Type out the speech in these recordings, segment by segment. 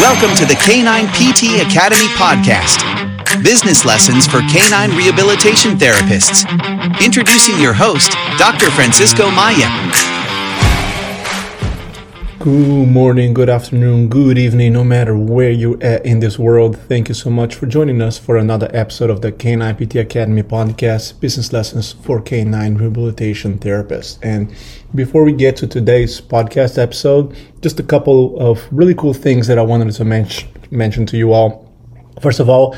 Welcome to the Canine PT Academy podcast. Business lessons for canine rehabilitation therapists. Introducing your host, Dr. Francisco Maya. Good morning, good afternoon, good evening, no matter where you're at in this world. Thank you so much for joining us for another episode of the Canine PT Academy podcast, Business Lessons for Canine Rehabilitation Therapists. And before we get to today's podcast episode, just a couple of really cool things that I wanted to mention mention to you all. First of all,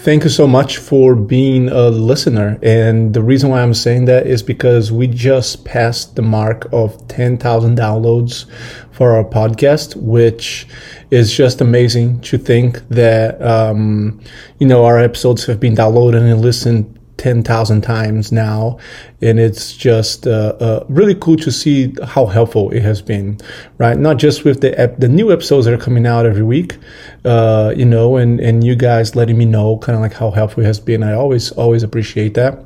Thank you so much for being a listener. And the reason why I'm saying that is because we just passed the mark of 10,000 downloads for our podcast, which is just amazing to think that, um, you know, our episodes have been downloaded and listened 10,000 times now. And it's just uh, uh, really cool to see how helpful it has been, right? Not just with the ep- the new episodes that are coming out every week, uh, you know, and, and you guys letting me know kind of like how helpful it has been. I always, always appreciate that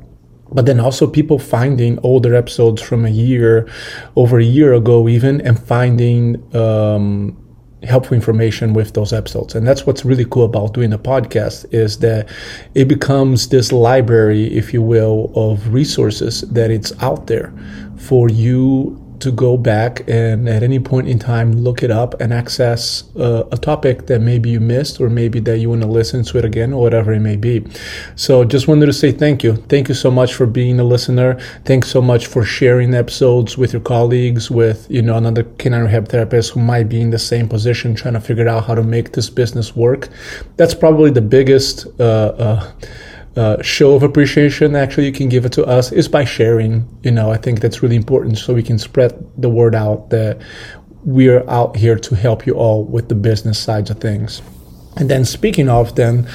but then also people finding older episodes from a year over a year ago even and finding um, helpful information with those episodes. And that's what's really cool about doing a podcast is that it becomes this library if you will of resources that it's out there for you to go back and at any point in time look it up and access uh, a topic that maybe you missed or maybe that you want to listen to it again or whatever it may be. So just wanted to say thank you. Thank you so much for being a listener. Thanks so much for sharing episodes with your colleagues, with you know another canine rehab therapist who might be in the same position trying to figure out how to make this business work. That's probably the biggest. Uh, uh, uh, show of appreciation actually you can give it to us is by sharing. You know i think that's really important so we can spread the word out that we're out here to help you all with the business sides of things. And then speaking of then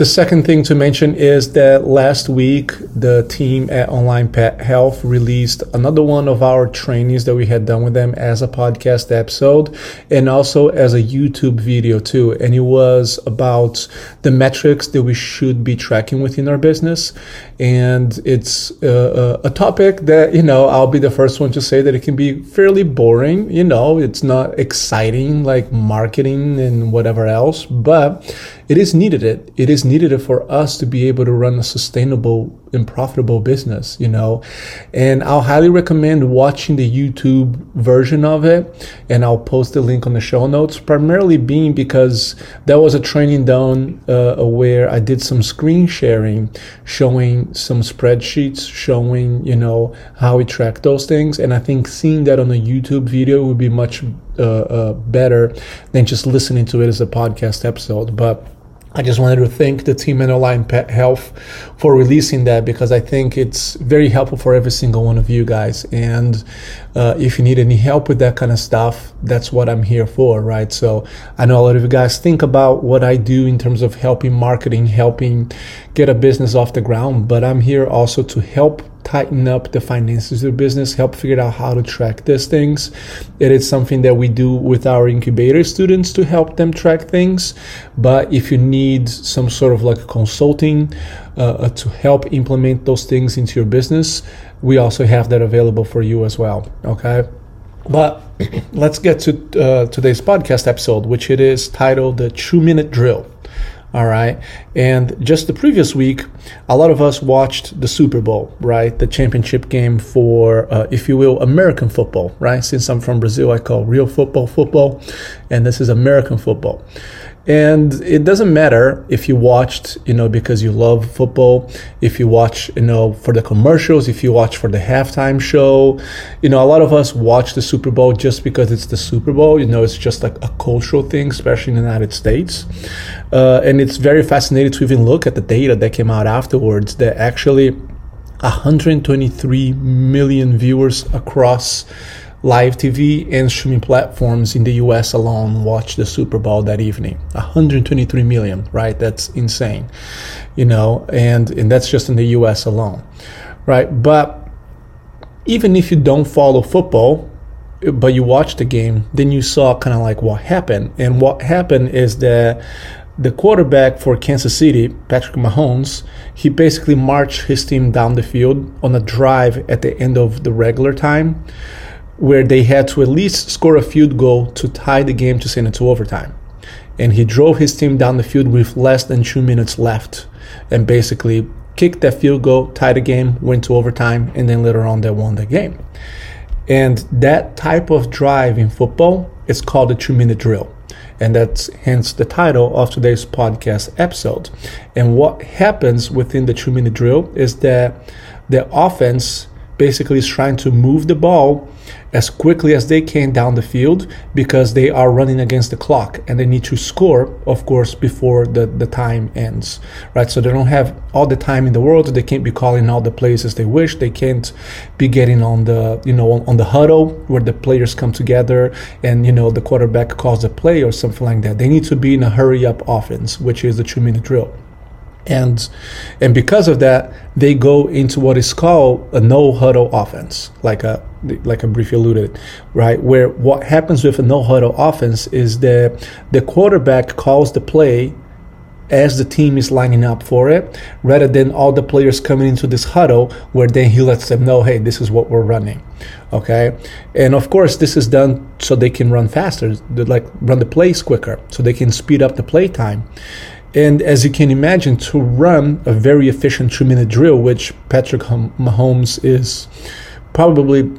the second thing to mention is that last week the team at Online Pet Health released another one of our trainings that we had done with them as a podcast episode and also as a YouTube video too. And it was about the metrics that we should be tracking within our business. And it's uh, uh, a topic that, you know, I'll be the first one to say that it can be fairly boring. You know, it's not exciting like marketing and whatever else, but it is needed. It, it is needed for us to be able to run a sustainable and profitable business, you know. And I'll highly recommend watching the YouTube version of it. And I'll post the link on the show notes, primarily being because that was a training done uh, where I did some screen sharing, showing some spreadsheets, showing, you know, how we track those things. And I think seeing that on a YouTube video would be much uh, uh, better than just listening to it as a podcast episode. But I just wanted to thank the team at Online Pet Health for releasing that because I think it's very helpful for every single one of you guys. And uh, if you need any help with that kind of stuff, that's what I'm here for, right? So I know a lot of you guys think about what I do in terms of helping marketing, helping get a business off the ground, but I'm here also to help tighten up the finances of the business, help figure out how to track these things. It is something that we do with our incubator students to help them track things. But if you need some sort of like consulting uh, uh, to help implement those things into your business, we also have that available for you as well. Okay. But let's get to uh, today's podcast episode, which it is titled The Two Minute Drill. All right. And just the previous week, a lot of us watched the Super Bowl, right? The championship game for, uh, if you will, American football, right? Since I'm from Brazil, I call real football football, and this is American football. And it doesn't matter if you watched, you know, because you love football, if you watch, you know, for the commercials, if you watch for the halftime show. You know, a lot of us watch the Super Bowl just because it's the Super Bowl. You know, it's just like a cultural thing, especially in the United States. Uh, and it's very fascinating to even look at the data that came out afterwards that actually 123 million viewers across live TV and streaming platforms in the US alone watched the Super Bowl that evening. 123 million, right? That's insane. You know, and and that's just in the US alone. Right? But even if you don't follow football, but you watch the game, then you saw kind of like what happened. And what happened is that the quarterback for Kansas City, Patrick Mahomes, he basically marched his team down the field on a drive at the end of the regular time where they had to at least score a field goal to tie the game to send it to overtime. And he drove his team down the field with less than two minutes left and basically kicked that field goal, tied the game, went to overtime, and then later on they won the game. And that type of drive in football is called a two minute drill. And that's hence the title of today's podcast episode. And what happens within the two minute drill is that the offense basically is trying to move the ball as quickly as they can down the field because they are running against the clock and they need to score, of course, before the, the time ends, right? So they don't have all the time in the world. They can't be calling all the plays as they wish. They can't be getting on the, you know, on, on the huddle where the players come together and, you know, the quarterback calls the play or something like that. They need to be in a hurry up offense, which is the two minute drill and and because of that they go into what is called a no huddle offense like a like I briefly alluded right? Where what happens with a no huddle offense is that the quarterback calls the play as the team is lining up for it rather than all the players coming into this huddle where then he lets them know hey this is what we're running okay? And of course this is done so they can run faster like run the plays quicker so they can speed up the play time and as you can imagine, to run a very efficient two minute drill, which Patrick Mahomes is probably,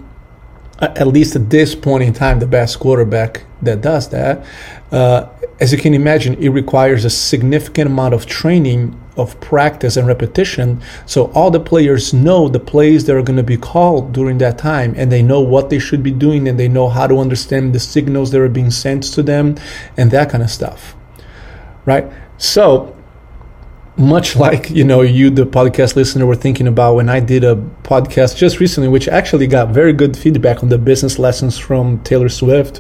at least at this point in time, the best quarterback that does that, uh, as you can imagine, it requires a significant amount of training, of practice, and repetition. So all the players know the plays that are going to be called during that time, and they know what they should be doing, and they know how to understand the signals that are being sent to them, and that kind of stuff. Right? So, much like you know you the podcast listener were thinking about when i did a podcast just recently which actually got very good feedback on the business lessons from taylor swift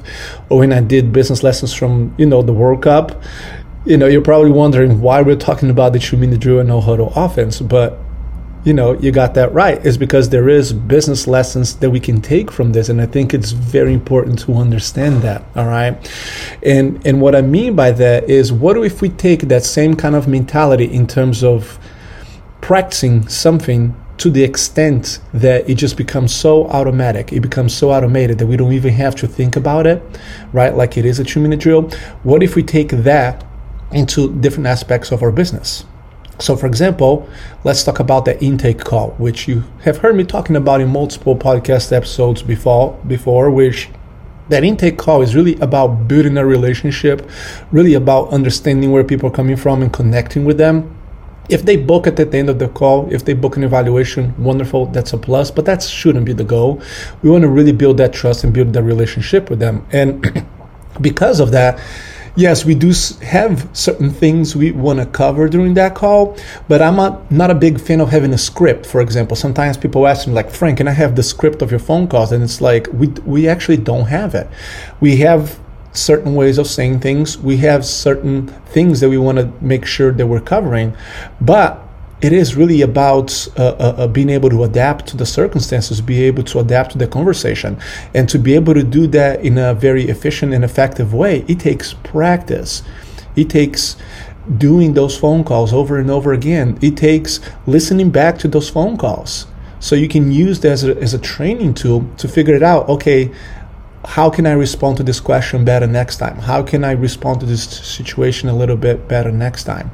or when i did business lessons from you know the world cup you know you're probably wondering why we're talking about the two minute drill and no huddle offense but you know you got that right is because there is business lessons that we can take from this and i think it's very important to understand that all right and and what i mean by that is what if we take that same kind of mentality in terms of practicing something to the extent that it just becomes so automatic, it becomes so automated that we don't even have to think about it, right? Like it is a two minute drill. What if we take that into different aspects of our business? So, for example, let's talk about the intake call, which you have heard me talking about in multiple podcast episodes before. Before, which that intake call is really about building a relationship, really about understanding where people are coming from and connecting with them. If they book at the end of the call, if they book an evaluation, wonderful, that's a plus, but that shouldn't be the goal. We want to really build that trust and build that relationship with them. And because of that, yes, we do have certain things we want to cover during that call, but I'm not, not a big fan of having a script, for example. Sometimes people ask me, like, Frank, can I have the script of your phone calls? And it's like, we, we actually don't have it. We have certain ways of saying things, we have certain things that we want to make sure that we're covering, but it is really about uh, uh, uh, being able to adapt to the circumstances, be able to adapt to the conversation, and to be able to do that in a very efficient and effective way. It takes practice. It takes doing those phone calls over and over again. It takes listening back to those phone calls. So you can use that as a, as a training tool to figure it out. Okay, how can I respond to this question better next time? How can I respond to this situation a little bit better next time,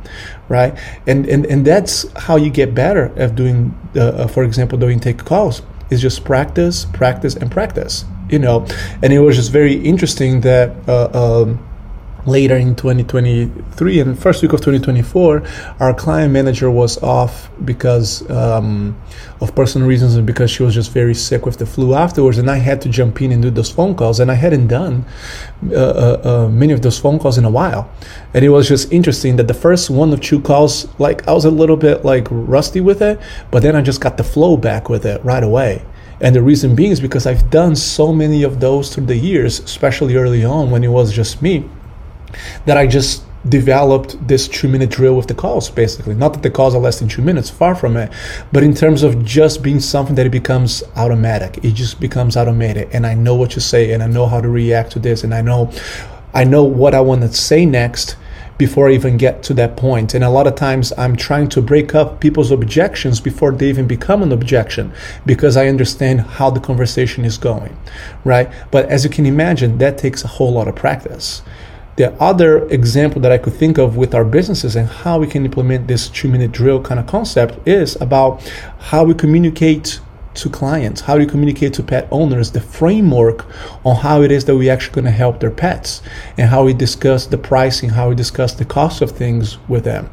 right? And and and that's how you get better at doing, uh, uh, for example, doing take calls. Is just practice, practice, and practice. You know, and it was just very interesting that. Uh, um, later in 2023 and first week of 2024 our client manager was off because um, of personal reasons and because she was just very sick with the flu afterwards and i had to jump in and do those phone calls and i hadn't done uh, uh, uh, many of those phone calls in a while. And it was just interesting that the first one of two calls like i was a little bit like rusty with it but then i just got the flow back with it right away. And the reason being is because I've done so many of those through the years, especially early on when it was just me that I just developed this two minute drill with the calls basically not that the calls are less than two minutes far from it but in terms of just being something that it becomes automatic it just becomes automated and i know what to say and i know how to react to this and i know i know what i want to say next before I even get to that point. And a lot of times I'm trying to break up people's objections before they even become an objection because I understand how the conversation is going, right? But as you can imagine, that takes a whole lot of practice The other example that I could think of with our businesses and how we can implement this two minute drill kind of concept is about how we communicate to clients, how we communicate to pet owners, the framework on how it is that we actually going to help their pets, and how we discuss the pricing, how we discuss the cost of things with them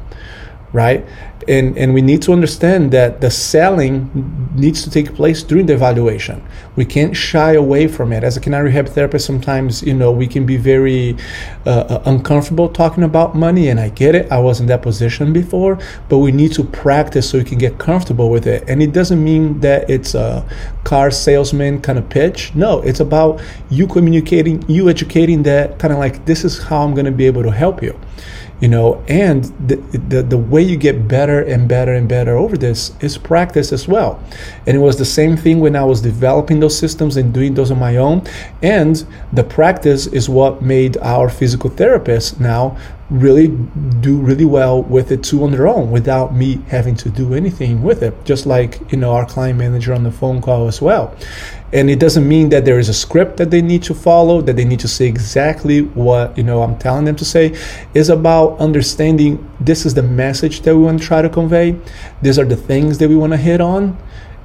right? And, and we need to understand that the selling needs to take place during the evaluation. We can't shy away from it. As a canine rehab therapist, sometimes you know we can be very uh, uh, uncomfortable talking about money, and I get it. I was in that position before, but we need to practice so we can get comfortable with it. And it doesn't mean that it's a car salesman kind of pitch. No, it's about you communicating, you educating that kind of like this is how I'm going to be able to help you you know and the, the, the way you get better and better and better over this is practice as well. And it was the same thing when i was developing those systems and doing those on my own. And the practice is what made our physical therapists now really do really well with it too on their own without me having to do anything with it. Just like you know our client manager on the phone call as well and it doesn't mean that there is a script that they need to follow that they need to say exactly what you know i'm telling them to say. Is about understanding this is the message that we want to try to convey. These are the things that we want to hit on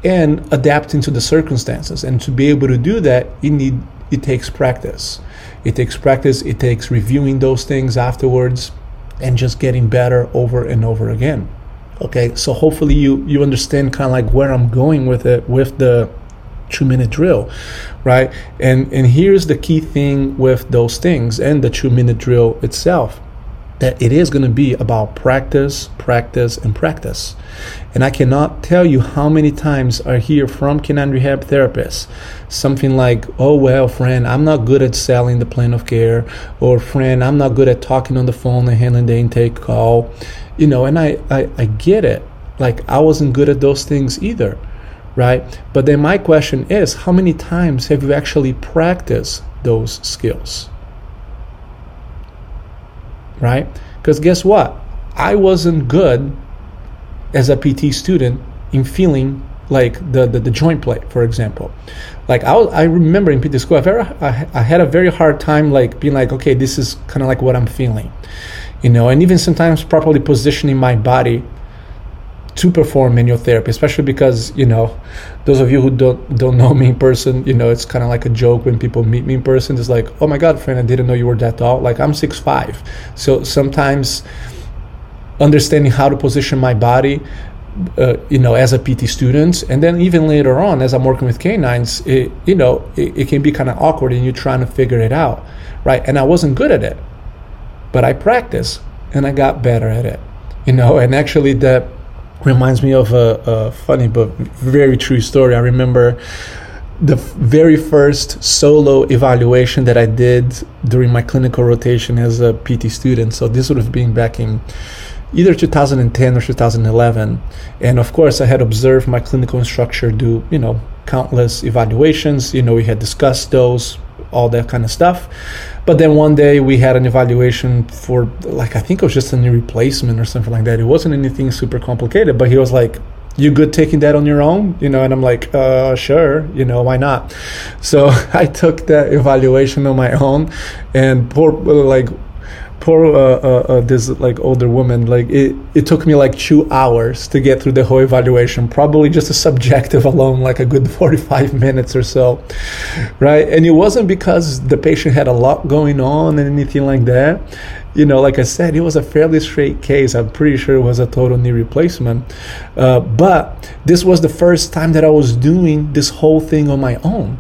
and adapting to the circumstances. And to be able to do that you need it takes practice. It takes practice, it takes reviewing those things afterwards and just getting better over and over again. Okay, so hopefully you you understand kind of like where I'm going with it with the two minute drill, right? And and here's the key thing with those things and the two minute drill itself that it is going to be about practice, practice, and practice. And I cannot tell you how many times I hear from canine rehab therapists something like, oh, well, Frank, I'm not good at selling the plan of care, or Frank, I'm not good at talking on the phone and handling the intake call. You know, and I, I, I get it. Like, I wasn't good at those things either, right? But then my question is, how many times have you actually practiced those skills? right? Because guess what? I wasn't good as a PT student in feeling like the, the, the joint play, for example. Like I, was, I remember in PT school, I, very, I, I had a very hard time like being like, okay, this is kind of like what I'm feeling, you know, and even sometimes properly positioning my body to perform manual therapy, especially because you know, those of you who don't don't know me in person, you know, it's kind of like a joke when people meet me in person. It's like, oh my god, Frank, I didn't know you were that tall. Like I'm six five, so sometimes understanding how to position my body. Uh, you know, as a PT student, and then even later on, as I'm working with canines, it, you know, it, it can be kind of awkward, and you're trying to figure it out, right? And I wasn't good at it, but I practiced, and I got better at it, you know. And actually, that reminds me of a, a funny but very true story. I remember the very first solo evaluation that I did during my clinical rotation as a PT student. So this would have been back in either 2010 or 2011. And of course, I had observed my clinical instructor do, you know, countless evaluations. You know, we had discussed those, all that kind of stuff. But then one day we had an evaluation for like I think it was just a knee replacement or something like that. It wasn't anything super complicated, but he was like, "You good taking that on your own?" You know, and I'm like, "Uh, sure. You know, why not?" So I took that evaluation on my own, and poor like poor uh, uh, uh, this like older woman like it, it took me like two hours to get through the whole evaluation probably just a subjective alone like a good 45 minutes or so right? And it wasn't because the patient had a lot going on and anything like that. You know like i said it was a fairly straight case. I'm pretty sure it was a total knee replacement. Uh, but this was the first time that i was doing this whole thing on my own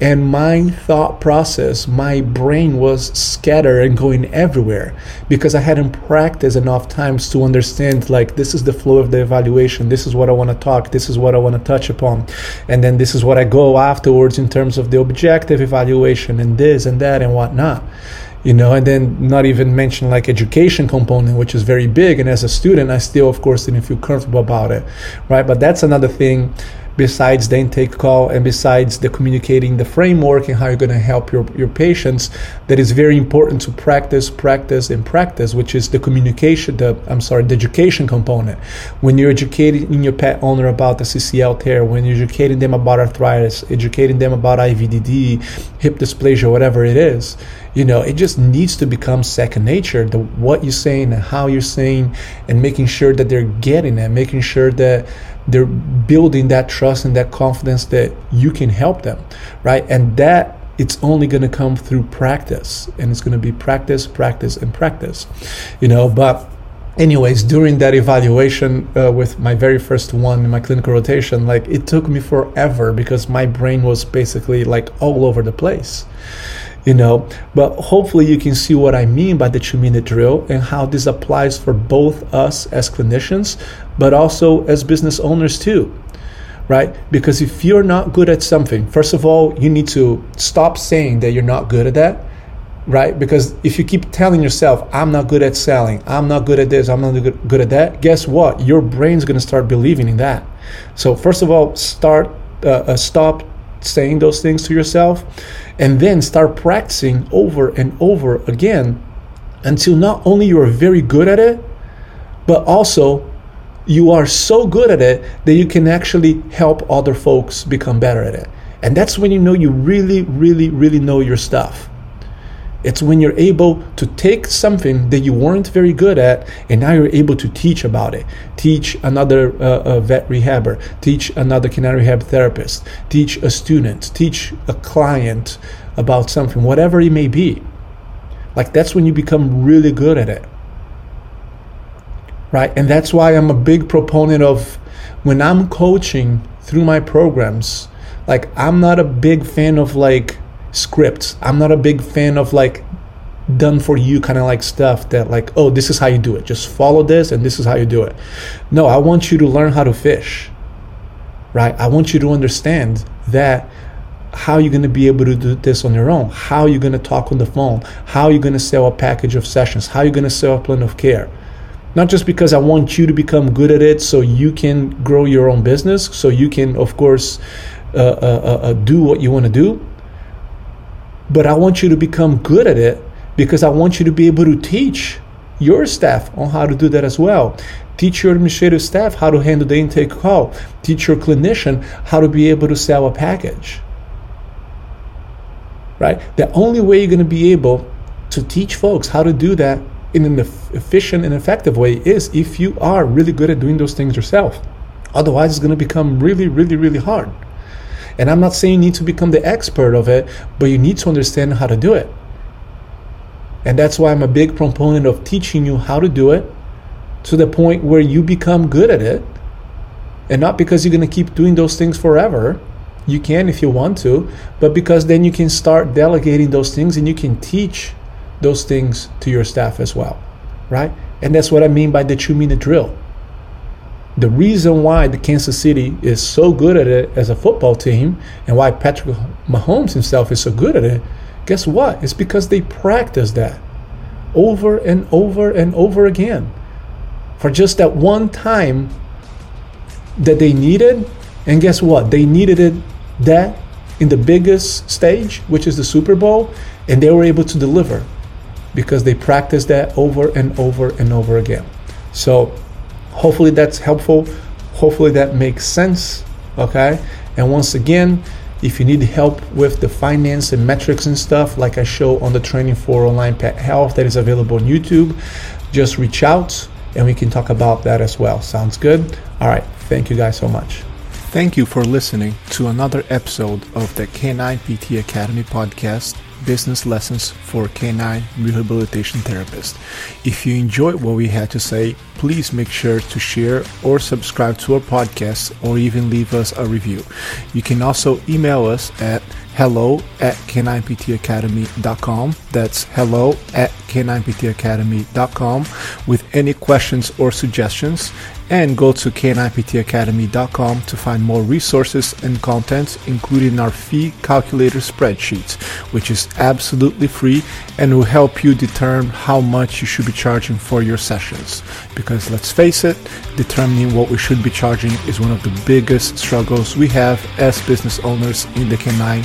and my thought process, my brain was scattered and going everywhere because I hadn't practiced enough times to understand like this is the flow of the evaluation, this is what I want to talk, this is what I want to touch upon, and then this is what I go afterwards in terms of the objective evaluation and this and that and whatnot you know and then not even mention like education component which is very big and as a student i still of course didn't feel comfortable about it right? But that's another thing besides the intake call and besides the communicating the framework and how you're going to help your, your patients that is very important to practice practice and practice which is the communication the i'm sorry the education component. When you're educating your pet owner about the ccl tear when you're educating them about arthritis educating them about ivdd hip dysplasia whatever it is you know it just needs to become second nature the what you're saying and how you're saying and making sure that they're getting it making sure that they're building that trust and that confidence that you can help them right? And that it's only going to come through practice and it's going to be practice practice and practice you know? But anyways during that evaluation uh, with my very first one in my clinical rotation like it took me forever because my brain was basically like all over the place you know but hopefully you can see what i mean by the two minute drill and how this applies for both us as clinicians but also as business owners too right? Because if you're not good at something first of all you need to stop saying that you're not good at that right? Because if you keep telling yourself i'm not good at selling i'm not good at this i'm not good at that guess what? Your brain's going to start believing in that. So first of all start uh, uh, stop saying those things to yourself and then start practicing over and over again until not only you are very good at it, but also you are so good at it that you can actually help other folks become better at it. And that's when you know you really, really, really know your stuff. It's when you're able to take something that you weren't very good at and now you're able to teach about it. Teach another uh, vet rehabber, teach another canine rehab therapist, teach a student, teach a client about something, whatever it may be. Like that's when you become really good at it. Right? And that's why I'm a big proponent of when I'm coaching through my programs, like I'm not a big fan of like scripts. I'm not a big fan of like done for you kind of like stuff that like oh this is how you do it. Just follow this and this is how you do it. No i want you to learn how to fish right? I want you to understand that how you're going to be able to do this on your own how you're going to talk on the phone how you're going to sell a package of sessions how you're going to sell a plan of care. Not just because i want you to become good at it so you can grow your own business so you can of course uh, uh, uh, uh do what you want to do but I want you to become good at it because I want you to be able to teach your staff on how to do that as well. Teach your administrative staff how to handle the intake call. Teach your clinician how to be able to sell a package. Right? The only way you're going to be able to teach folks how to do that in an efficient and effective way is if you are really good at doing those things yourself. Otherwise, it's going to become really, really, really hard. And I'm not saying you need to become the expert of it, but you need to understand how to do it. And that's why I'm a big proponent of teaching you how to do it to the point where you become good at it. And not because you're going to keep doing those things forever. You can if you want to, but because then you can start delegating those things and you can teach those things to your staff as well, right? And that's what I mean by the two minute drill the reason why the Kansas City is so good at it as a football team and why Patrick Mahomes himself is so good at it, guess what? It's because they practice that over and over and over again for just that one time that they needed. And guess what? They needed it that in the biggest stage, which is the Super Bowl, and they were able to deliver because they practiced that over and over and over again. So Hopefully that's helpful. Hopefully that makes sense. Okay. And once again, if you need help with the finance and metrics and stuff, like I show on the training for online pet health that is available on YouTube, just reach out and we can talk about that as well. Sounds good? All right. Thank you guys so much. Thank you for listening to another episode of the Canine PT Academy podcast business lessons for canine rehabilitation therapists. If you enjoyed what we had to say, please make sure to share or subscribe to our podcast or even leave us a review. You can also email us at hello at canineptacademy.com. That's hello at canineptacademy.com with any questions or suggestions and go to k9ptacademy.com to find more resources and content, including our fee calculator spreadsheet, which is absolutely free and will help you determine how much you should be charging for your sessions. Because let's face it, determining what we should be charging is one of the biggest struggles we have as business owners in the canine